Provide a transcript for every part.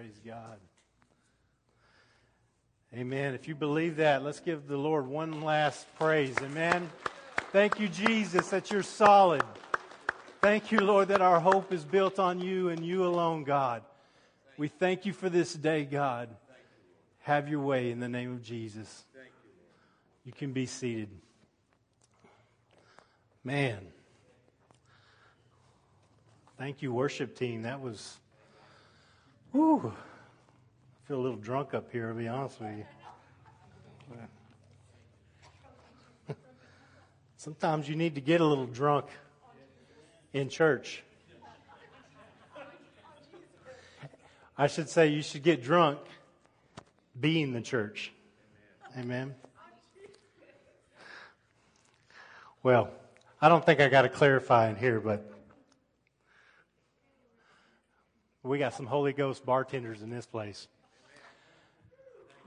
Praise God. Amen. If you believe that, let's give the Lord one last praise. Amen. Thank you, Jesus, that you're solid. Thank you, Lord, that our hope is built on you and you alone, God. We thank you for this day, God. Have your way in the name of Jesus. You can be seated. Man. Thank you, worship team. That was, whew. I feel a little drunk up here, to be honest with you. Sometimes you need to get a little drunk in church. I should say you should get drunk being the church. Amen. Well, I don't think I got to clarify in here, but we got some Holy Ghost bartenders in this place.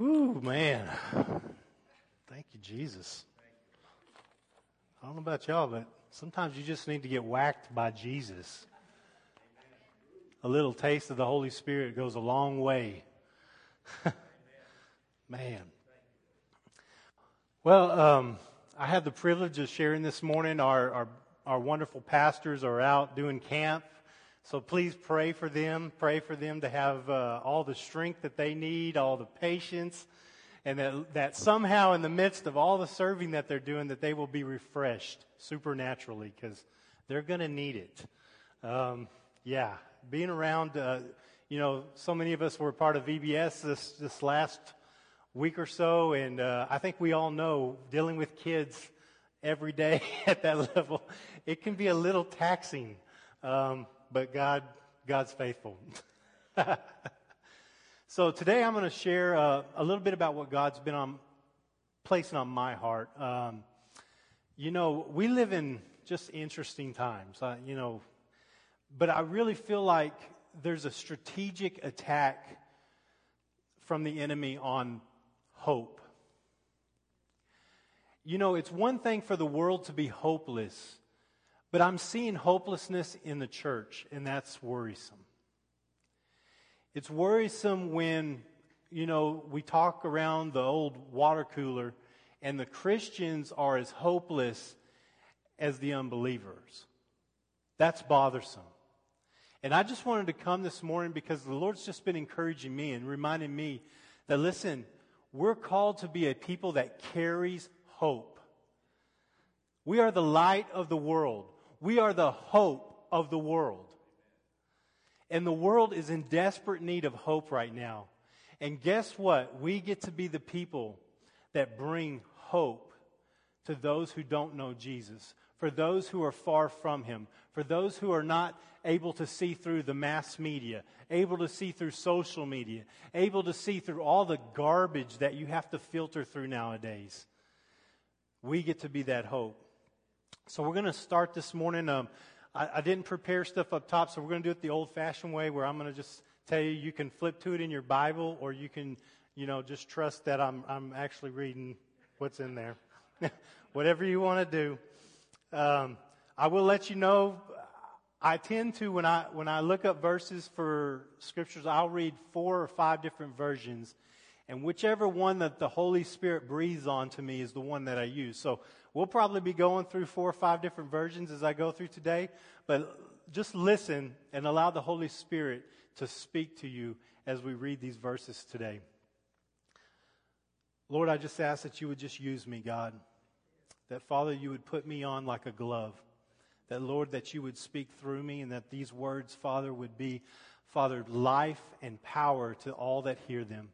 Ooh, man. Thank you, Jesus. I don't know about y'all, but sometimes you just need to get whacked by Jesus. A little taste of the Holy Spirit goes a long way. man. Well, um, I had the privilege of sharing this morning. Our, our, our wonderful pastors are out doing camp. So please pray for them. Pray for them to have uh, all the strength that they need, all the patience, and that, that somehow in the midst of all the serving that they're doing, that they will be refreshed supernaturally because they're going to need it. Um, yeah, being around, uh, you know, so many of us were part of VBS this, this last week or so, and uh, I think we all know dealing with kids every day at that level, it can be a little taxing. Um, but God, God's faithful. so today I'm going to share uh, a little bit about what God's been on placing on my heart. Um, you know, we live in just interesting times. Uh, you know, but I really feel like there's a strategic attack from the enemy on hope. You know, it's one thing for the world to be hopeless, but I'm seeing hopelessness in the church, and that's worrisome. It's worrisome when, you know, we talk around the old water cooler and the Christians are as hopeless as the unbelievers. That's bothersome. And I just wanted to come this morning because the Lord's just been encouraging me and reminding me that, listen, we're called to be a people that carries hope. We are the light of the world. We are the hope of the world. And the world is in desperate need of hope right now. And guess what? We get to be the people that bring hope to those who don't know Jesus, for those who are far from Him, for those who are not able to see through the mass media, able to see through social media, able to see through all the garbage that you have to filter through nowadays. We get to be that hope. So we're going to start this morning. Um, I, I, didn't prepare stuff up top, so we're going to do it the old-fashioned way, where I'm going to just tell you you can flip to it in your Bible, or you can, you know, just trust that I'm I'm actually reading what's in there. Whatever you want to do. Um, I will let you know I tend to when I when I look up verses for scriptures, I'll read four or five different versions, and whichever one that the Holy Spirit breathes on to me is the one that I use. So we'll probably be going through four or five different versions as I go through today, but just listen and allow the Holy Spirit to speak to you as we read these verses today. Lord, I just ask that you would just use me, God. That Father, you would put me on like a glove that, Lord, that you would speak through me and that these words, Father, would be, Father, life and power to all that hear them.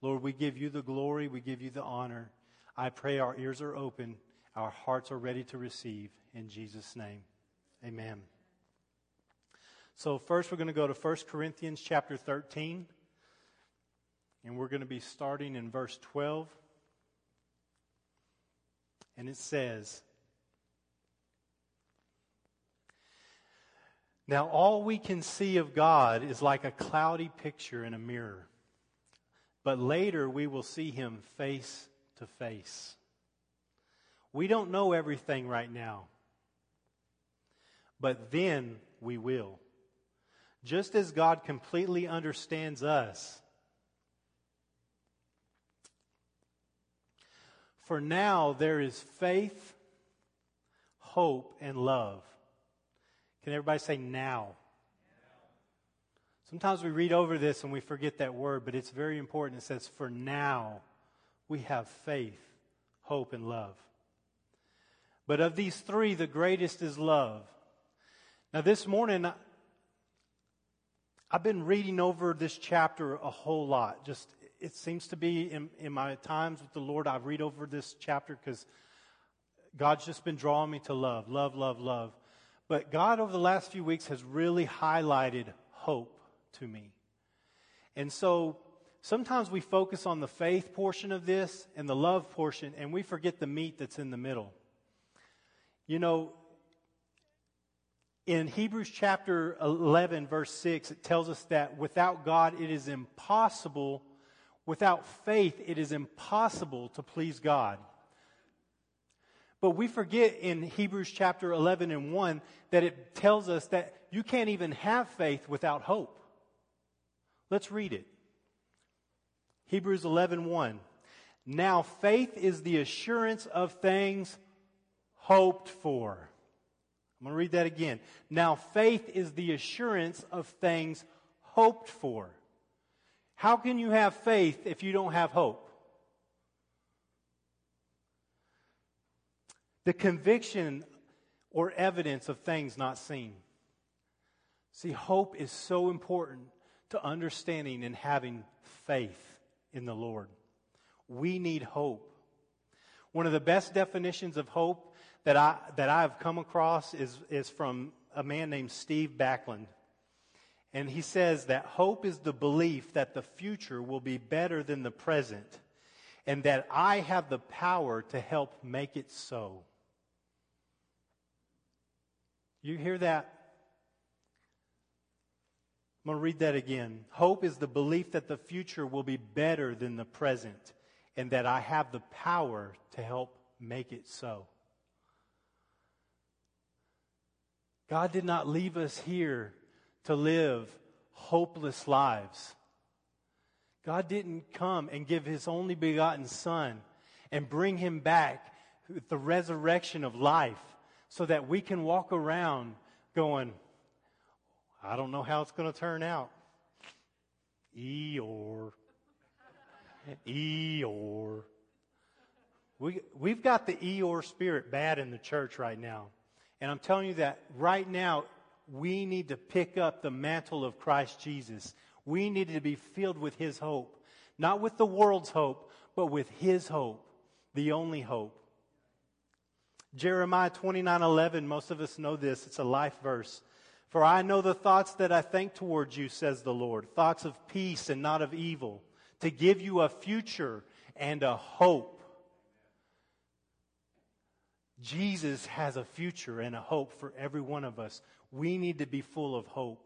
Lord, we give you the glory, we give you the honor. I pray our ears are open, our hearts are ready to receive. In Jesus' name, amen. So, first, we're going to go to 1 Corinthians chapter 13, and we're going to be starting in verse 12. And it says, Now, all we can see of God is like a cloudy picture in a mirror. But later we will see him face to face. We don't know everything right now. But then we will. just as God completely understands us. For now there is faith, hope, and love. Can everybody say now? Sometimes we read over this and we forget that word, but it's very important. It says, For now we have faith, hope, and love. But of these three, the greatest is love. Now, this morning, I've been reading over this chapter a whole lot. Just, it seems to be in, in my times with the Lord, I read over this chapter because God's just been drawing me to love, love, love, love. But God, over the last few weeks, has really highlighted hope to me. And so sometimes we focus on the faith portion of this and the love portion, and we forget the meat that's in the middle. You know, in Hebrews chapter 11, verse 6, it tells us that without God, it is impossible, without faith, it is impossible to please God. But we forget in Hebrews chapter 11 and 1 that it tells us that you can't even have faith without hope. Let's read it. Hebrews 11 1. Now faith is the assurance of things hoped for I'm going to read that again. Now, faith is the assurance of things hoped for. How can you have faith if you don't have hope? The conviction or evidence of things not seen. See, hope is so important to understanding and having faith in the Lord. We need hope. One of the best definitions of hope that, I, that I've come across is, is from a man named Steve Backlund. And he says that hope is the belief that the future will be better than the present and that I have the power to help make it so. You hear that? I'm going to read that again. Hope is the belief that the future will be better than the present and that I have the power to help make it so. God did not leave us here to live hopeless lives. God didn't come and give his only begotten Son and bring him back with the resurrection of life so that we can walk around going, I don't know how it's going to turn out. Eeyore. Eeyore. We, we've got the Eeyore spirit bad in the church right now. And I'm telling you that right now, we need to pick up the mantle of Christ Jesus. We need to be filled with His hope. Not with the world's hope, but with His hope, the only hope. Jeremiah 29 11, most of us know this. It's a life verse. For I know the thoughts that I think towards you, says the Lord, thoughts of peace and not of evil, to give you a future and a hope. Jesus has a future and a hope for every one of us. We need to be full of hope.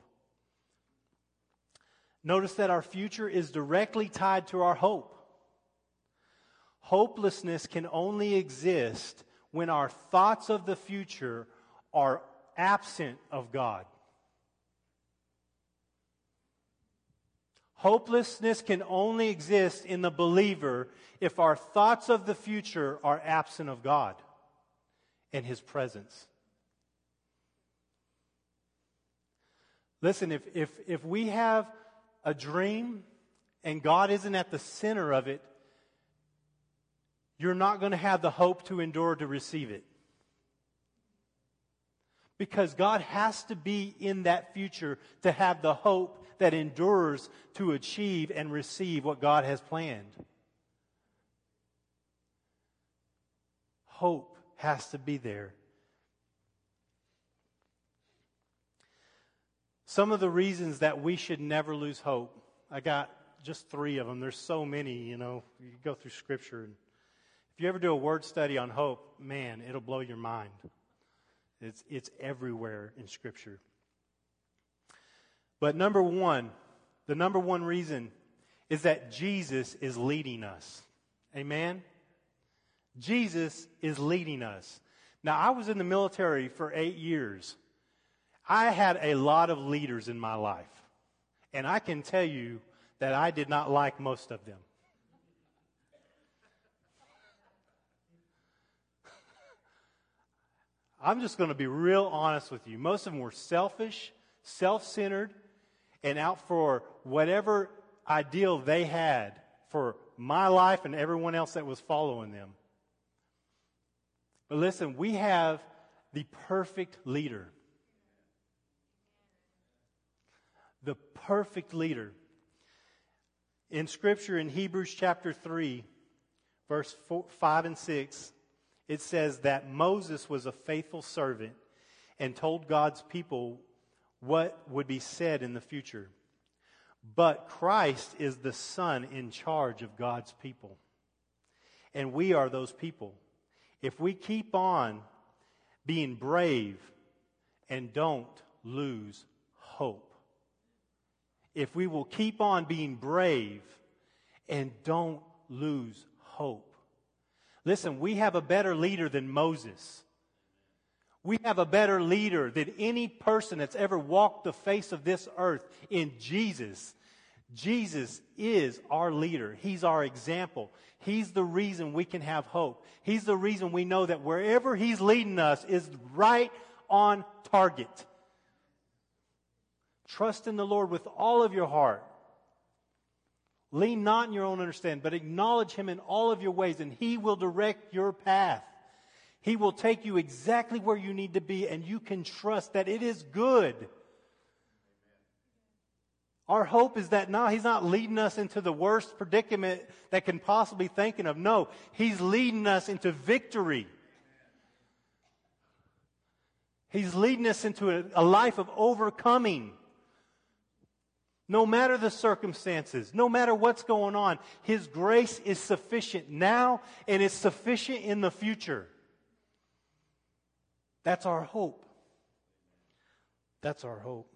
Notice that our future is directly tied to our hope. Hopelessness can only exist when our thoughts of the future are absent of God. Hopelessness can only exist in the believer if our thoughts of the future are absent of God and his presence. Listen, if, if, if we have a dream and God isn't at the center of it, you're not going to have the hope to endure to receive it. Because God has to be in that future to have the hope that endures to achieve and receive what God has planned. Hope has to be there. Some of the reasons that we should never lose hope. I got just three of them. There's so many, you know. You go through Scripture. And if you ever do a word study on hope, man, it'll blow your mind. It's, it's everywhere in Scripture. But number one, the number one reason is that Jesus is leading us. Amen? Jesus is leading us. Now, I was in the military for eight years. I had a lot of leaders in my life, and I can tell you that I did not like most of them. I'm just going to be real honest with you. Most of them were selfish, self centered, and out for whatever ideal they had for my life and everyone else that was following them. But listen, we have the perfect leader. The perfect leader. In Scripture, in Hebrews chapter 3, verse four, 5 and 6, it says that Moses was a faithful servant and told God's people what would be said in the future. But Christ is the Son in charge of God's people. And we are those people. If we keep on being brave and don't lose hope, if we will keep on being brave and don't lose hope, Listen, we have a better leader than Moses. We have a better leader than any person that's ever walked the face of this earth in Jesus. Jesus is our leader. He's our example. He's the reason we can have hope. He's the reason we know that wherever He's leading us is right on target. Trust in the Lord with all of your heart Lean not in your own understanding, but acknowledge him in all of your ways, and he will direct your path. He will take you exactly where you need to be, and you can trust that it is good. Our hope is that now he's not leading us into the worst predicament that can possibly thinking of. No, he's leading us into victory. He's leading us into a, a life of overcoming. No matter the circumstances, no matter what's going on, His grace is sufficient now and it's sufficient in the future. That's our hope. That's our hope.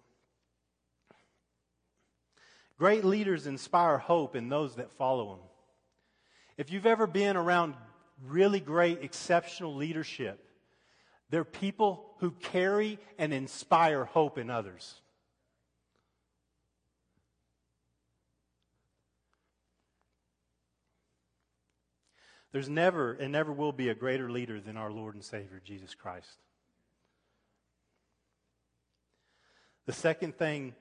Great leaders inspire hope in those that follow them. If you've ever been around really great, exceptional leadership, they're people who carry and inspire hope in others. There's never and never will be a greater leader than our Lord and Savior, Jesus Christ. The second thing,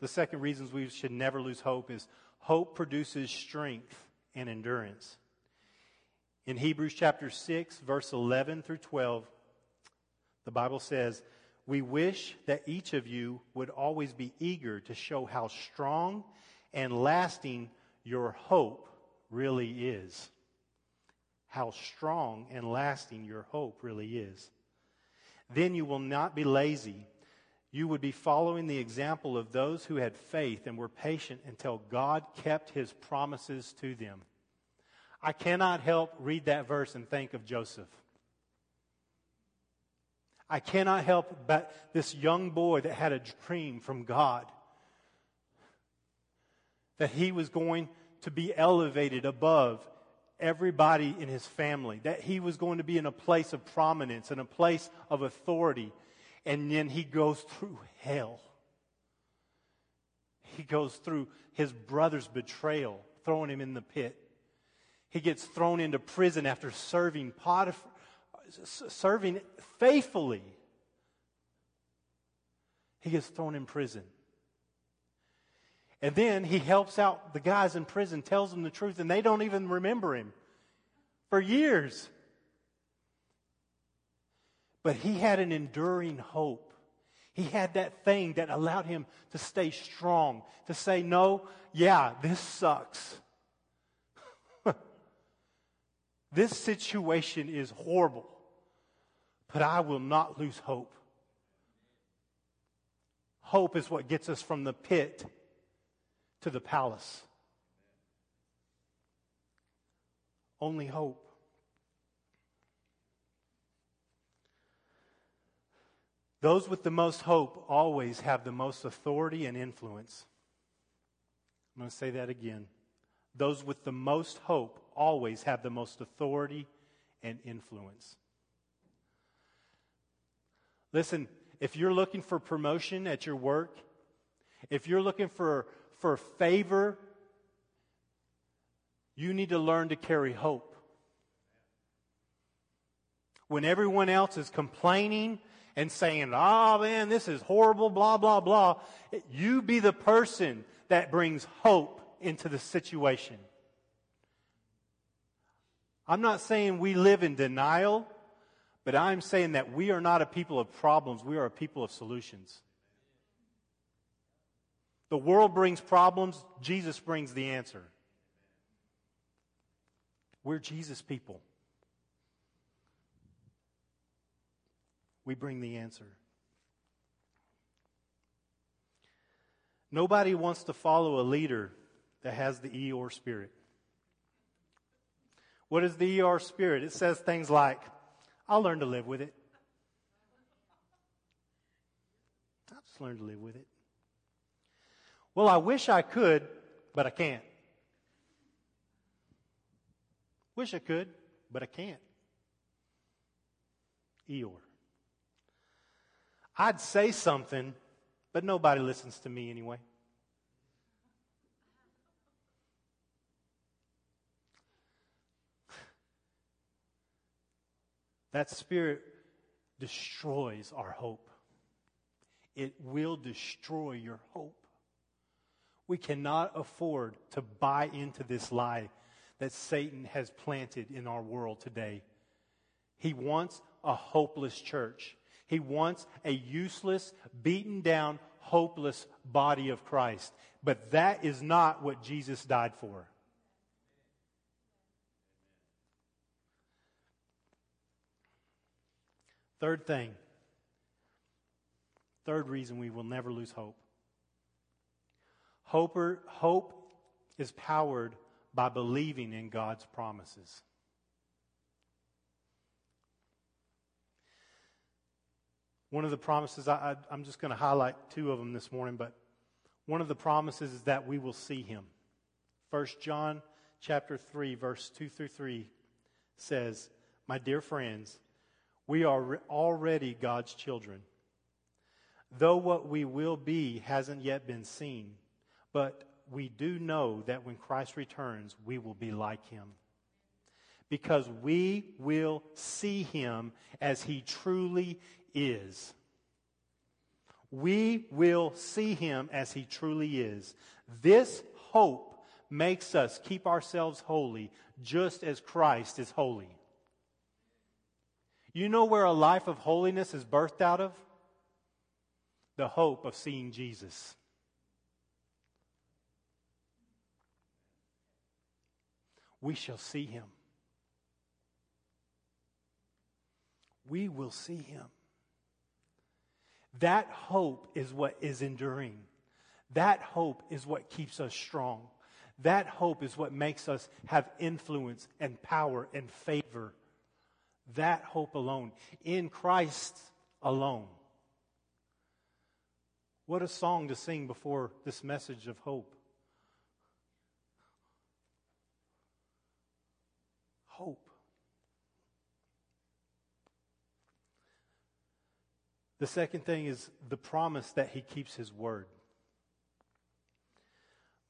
the second reasons we should never lose hope is hope produces strength and endurance. In Hebrews chapter 6, verse 11 through 12, the Bible says, We wish that each of you would always be eager to show how strong and lasting your hope really is how strong and lasting your hope really is. Then you will not be lazy. You would be following the example of those who had faith and were patient until God kept his promises to them. I cannot help read that verse and think of Joseph. I cannot help but this young boy that had a dream from God that he was going to be elevated above everybody in his family, that he was going to be in a place of prominence and a place of authority. And then he goes through hell. He goes through his brother's betrayal, throwing him in the pit. He gets thrown into prison after serving Potiphar, serving faithfully. He gets thrown in prison. And then he helps out the guys in prison, tells them the truth, and they don't even remember him for years. But he had an enduring hope. He had that thing that allowed him to stay strong, to say, No, yeah, this sucks. this situation is horrible, but I will not lose hope. Hope is what gets us from the pit to the palace. Only hope. Those with the most hope always have the most authority and influence. I'm going to say that again. Those with the most hope always have the most authority and influence. Listen, if you're looking for promotion at your work, if you're looking for, for favor, you need to learn to carry hope. When everyone else is complaining and saying, oh man, this is horrible, blah, blah, blah, you be the person that brings hope into the situation. I'm not saying we live in denial, but I'm saying that we are not a people of problems, we are a people of solutions. The world brings problems, Jesus brings the answer. We're Jesus people. We bring the answer. Nobody wants to follow a leader that has the Eeyore spirit. What is the Eeyore spirit? It says things like, I'll learn to live with it. I'll just learn to live with it. Well, I wish I could, but I can't. Wish I could, but I can't. Eeyore. I'd say something, but nobody listens to me anyway. That spirit destroys our hope. It will destroy your hope. We cannot afford to buy into this lie that Satan has planted in our world today. He wants a hopeless church. He wants a useless, beaten down, hopeless body of Christ. But that is not what Jesus died for. Third thing, third reason we will never lose hope. Hope, er, hope is powered by believing in God's promises. One of the promises, I, am just going to highlight two of them this morning, but one of the promises is that we will see him. 1 John chapter 3, verse 2 through 3 says, My dear friends, we are already God's children. Though what we will be hasn't yet been seen, but we do know that when Christ returns, we will be like him. Because we will see him as he truly is. We will see him as he truly is. This hope makes us keep ourselves holy just as Christ is holy. You know where a life of holiness is birthed out of? The hope of seeing Jesus. We shall see him. We will see him. That hope is what is enduring. That hope is what keeps us strong. That hope is what makes us have influence and power and favor that hope alone, in Christ alone. What a song to sing before this message of hope. Hope. The second thing is the promise that he keeps his word.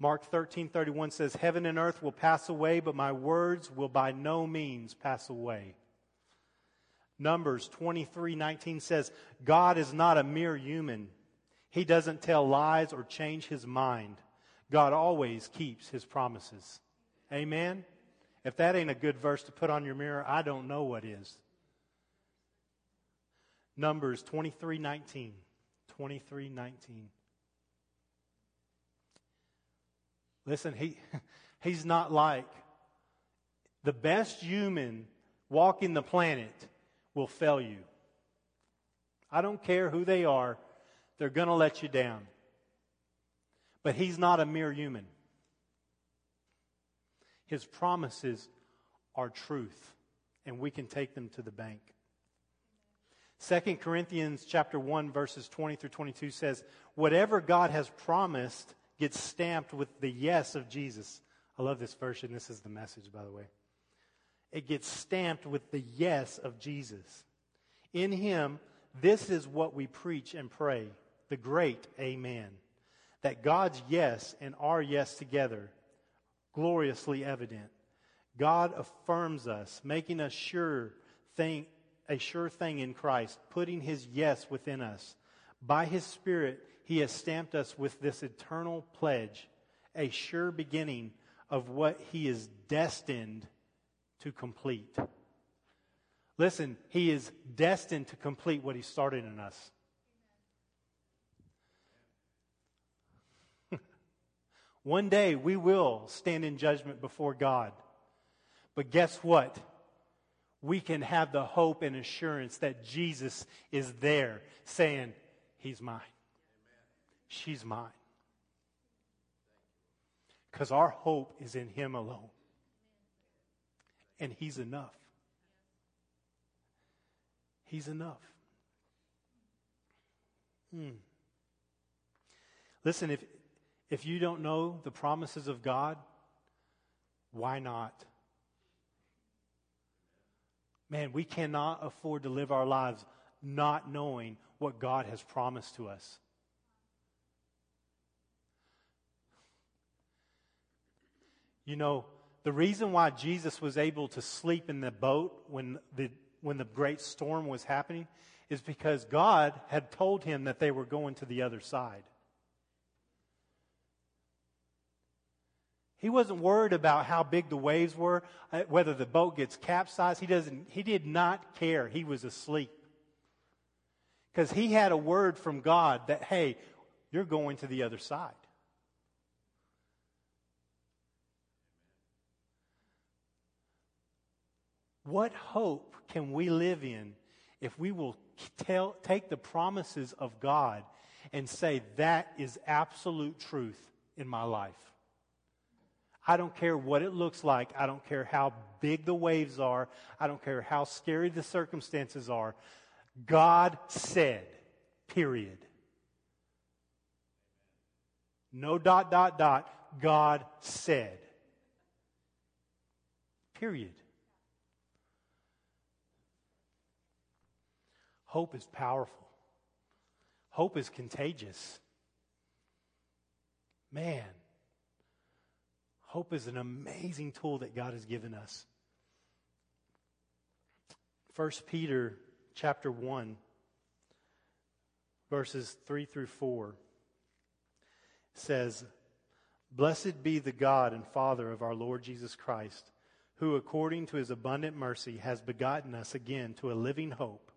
Mark 13, 31 says, Heaven and earth will pass away, but my words will by no means pass away. Numbers 23 19 says, God is not a mere human. He doesn't tell lies or change his mind. God always keeps his promises. Amen? If that ain't a good verse to put on your mirror, I don't know what is. Numbers 23 19. 23 19. Listen, he, he's not like the best human walking the planet will fail you. I don't care who they are, they're going to let you down. But he's not a mere human. His promises are truth, and we can take them to the bank. 2 Corinthians chapter 1 verses 20 through 22 says, "Whatever God has promised gets stamped with the yes of Jesus." I love this version. This is the message, by the way it gets stamped with the yes of Jesus. In him, This is what we preach and pray, the great Amen. That God's yes and our yes together, gloriously evident. God affirms us, making us sure thing, a sure thing in Christ, putting his yes within us. By his Spirit, he has stamped us with this eternal pledge, a sure beginning of what he is destined to complete. Listen, he is destined to complete what he started in us. One day we will stand in judgment before God. But guess what? We can have the hope and assurance that Jesus is there saying, He's mine. She's mine. Because our hope is in Him alone. And He's enough. He's enough. Hmm. Listen, if, if you don't know the promises of God, why not? Man, we cannot afford to live our lives not knowing what God has promised to us. You know, the reason why Jesus was able to sleep in the boat when the, when the great storm was happening is because God had told him that they were going to the other side. He wasn't worried about how big the waves were, uh, whether the boat gets capsized. He doesn't, he did not care. He was asleep. Because he had a word from God that, hey, you're going to the other side. What hope can we live in if we will tell, take the promises of God and say, that is absolute truth in my life? I don't care what it looks like. I don't care how big the waves are. I don't care how scary the circumstances are. God said, period. No dot, dot, dot. God said. Period. Hope is powerful. Hope is contagious. Man, hope is an amazing tool that God has given us. 1 Peter chapter 1 verses 3 through 4 says, Blessed be the God and Father of our Lord Jesus Christ, who according to his abundant mercy has begotten us again to a living hope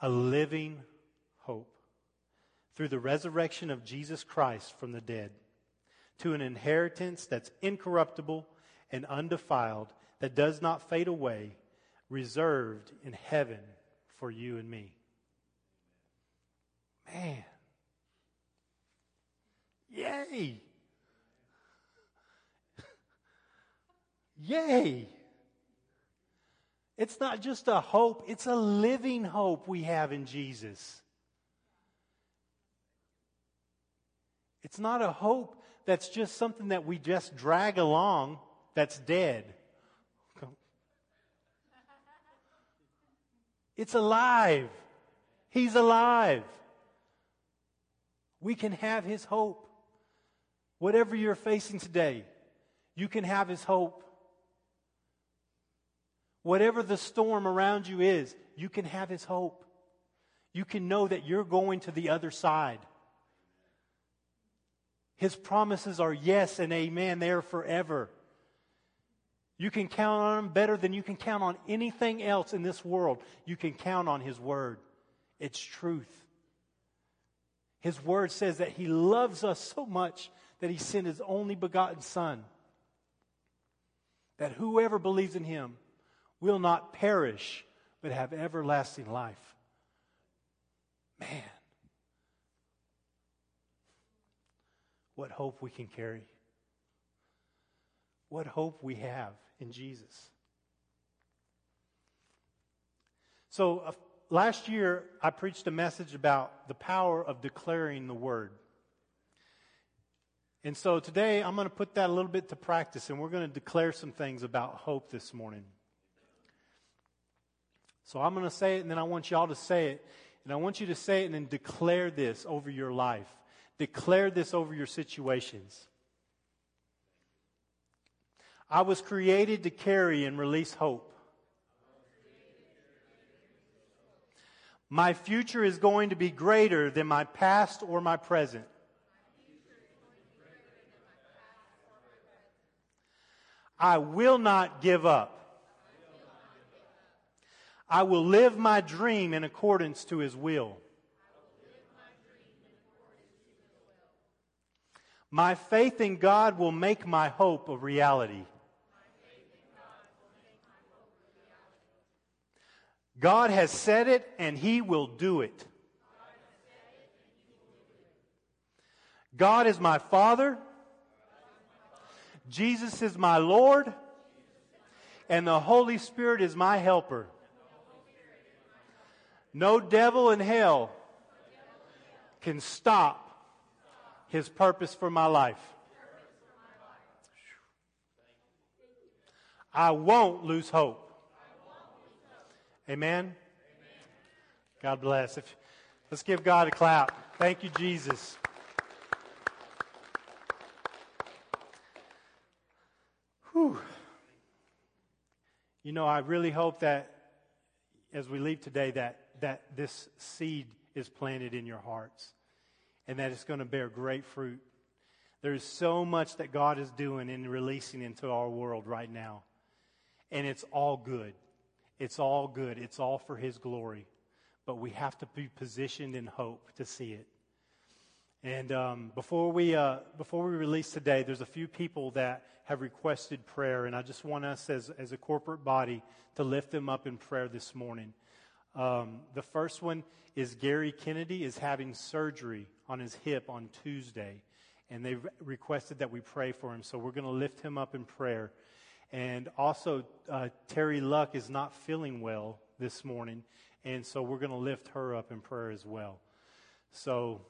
a living hope through the resurrection of Jesus Christ from the dead to an inheritance that's incorruptible and undefiled, that does not fade away, reserved in heaven for you and me. Man. Yay. Yay. It's not just a hope, it's a living hope we have in Jesus. It's not a hope that's just something that we just drag along that's dead. It's alive. He's alive. We can have His hope. Whatever you're facing today, you can have His hope. Whatever the storm around you is, you can have His hope. You can know that you're going to the other side. His promises are yes and amen. They are forever. You can count on Him better than you can count on anything else in this world. You can count on His Word. It's truth. His Word says that He loves us so much that He sent His only begotten Son. That whoever believes in Him will not perish, but have everlasting life. Man, what hope we can carry. What hope we have in Jesus. So, uh, last year I preached a message about the power of declaring the word. And so today I'm going to put that a little bit to practice and we're going to declare some things about hope this morning. So I'm going to say it, and then I want y'all to say it. And I want you to say it and then declare this over your life. Declare this over your situations. I was created to carry and release hope. My future is going to be greater than my past or my present. I will not give up. I will live my dream in accordance to his will. My faith in God will make my hope a reality. God has said it and he will do it. God is my Father. Jesus is my Lord. And the Holy Spirit is my helper. No devil in hell can stop his purpose for my life. I won't lose hope. Amen? God bless. If, let's give God a clap. Thank you, Jesus. Whew. You know, I really hope that as we leave today that, that this seed is planted in your hearts and that it's going to bear great fruit. There's so much that God is doing and releasing into our world right now. And it's all good. It's all good. It's all for His glory. But we have to be positioned in hope to see it. And um, before we uh, before we release today, there's a few people that have requested prayer, and I just want us as as a corporate body to lift them up in prayer this morning. Um, the first one is Gary Kennedy is having surgery on his hip on Tuesday, and they requested that we pray for him. So we're going to lift him up in prayer. And also, uh, Terry Luck is not feeling well this morning, and so we're going to lift her up in prayer as well. So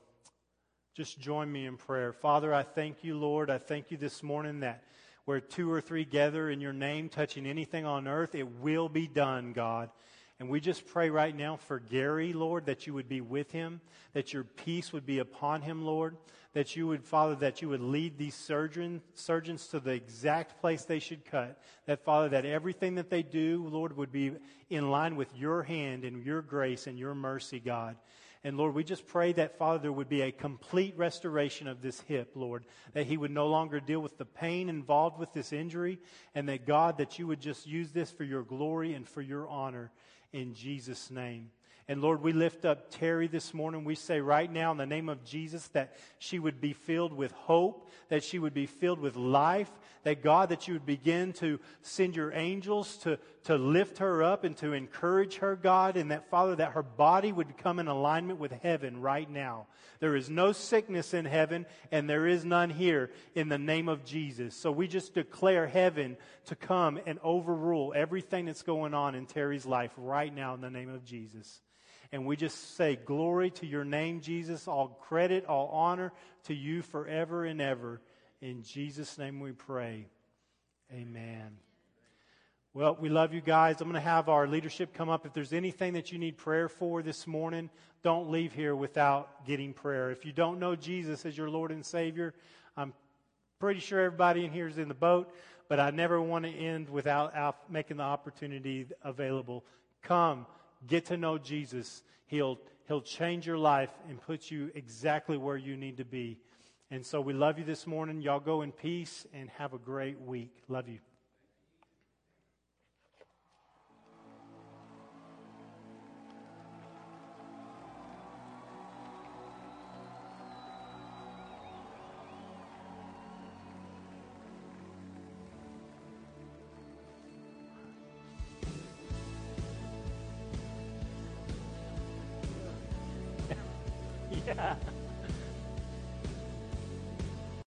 just join me in prayer. Father, I thank you, Lord. I thank you this morning that where two or three gather in your name, touching anything on earth, it will be done, God. And we just pray right now for Gary, Lord, that you would be with him, that your peace would be upon him, Lord, that you would, Father, that you would lead these surgeon, surgeons to the exact place they should cut. That, Father, that everything that they do, Lord, would be in line with your hand and your grace and your mercy, God. And Lord, we just pray that, Father, there would be a complete restoration of this hip, Lord, that he would no longer deal with the pain involved with this injury, and that, God, that you would just use this for your glory and for your honor in Jesus' name. And Lord, we lift up Terry this morning. We say right now in the name of Jesus that she would be filled with hope, that she would be filled with life, that God, that you would begin to send your angels to, to lift her up and to encourage her, God, and that, Father, that her body would come in alignment with heaven right now. There is no sickness in heaven, and there is none here in the name of Jesus. So we just declare heaven to come and overrule everything that's going on in Terry's life right now in the name of Jesus. And we just say, Glory to your name, Jesus. All credit, all honor to you forever and ever. In Jesus' name we pray. Amen. Well, we love you guys. I'm going to have our leadership come up. If there's anything that you need prayer for this morning, don't leave here without getting prayer. If you don't know Jesus as your Lord and Savior, I'm pretty sure everybody in here is in the boat, but I never want to end without making the opportunity available. Come, get to know Jesus. He'll, he'll change your life and put you exactly where you need to be. And so we love you this morning. Y'all go in peace and have a great week. Love you.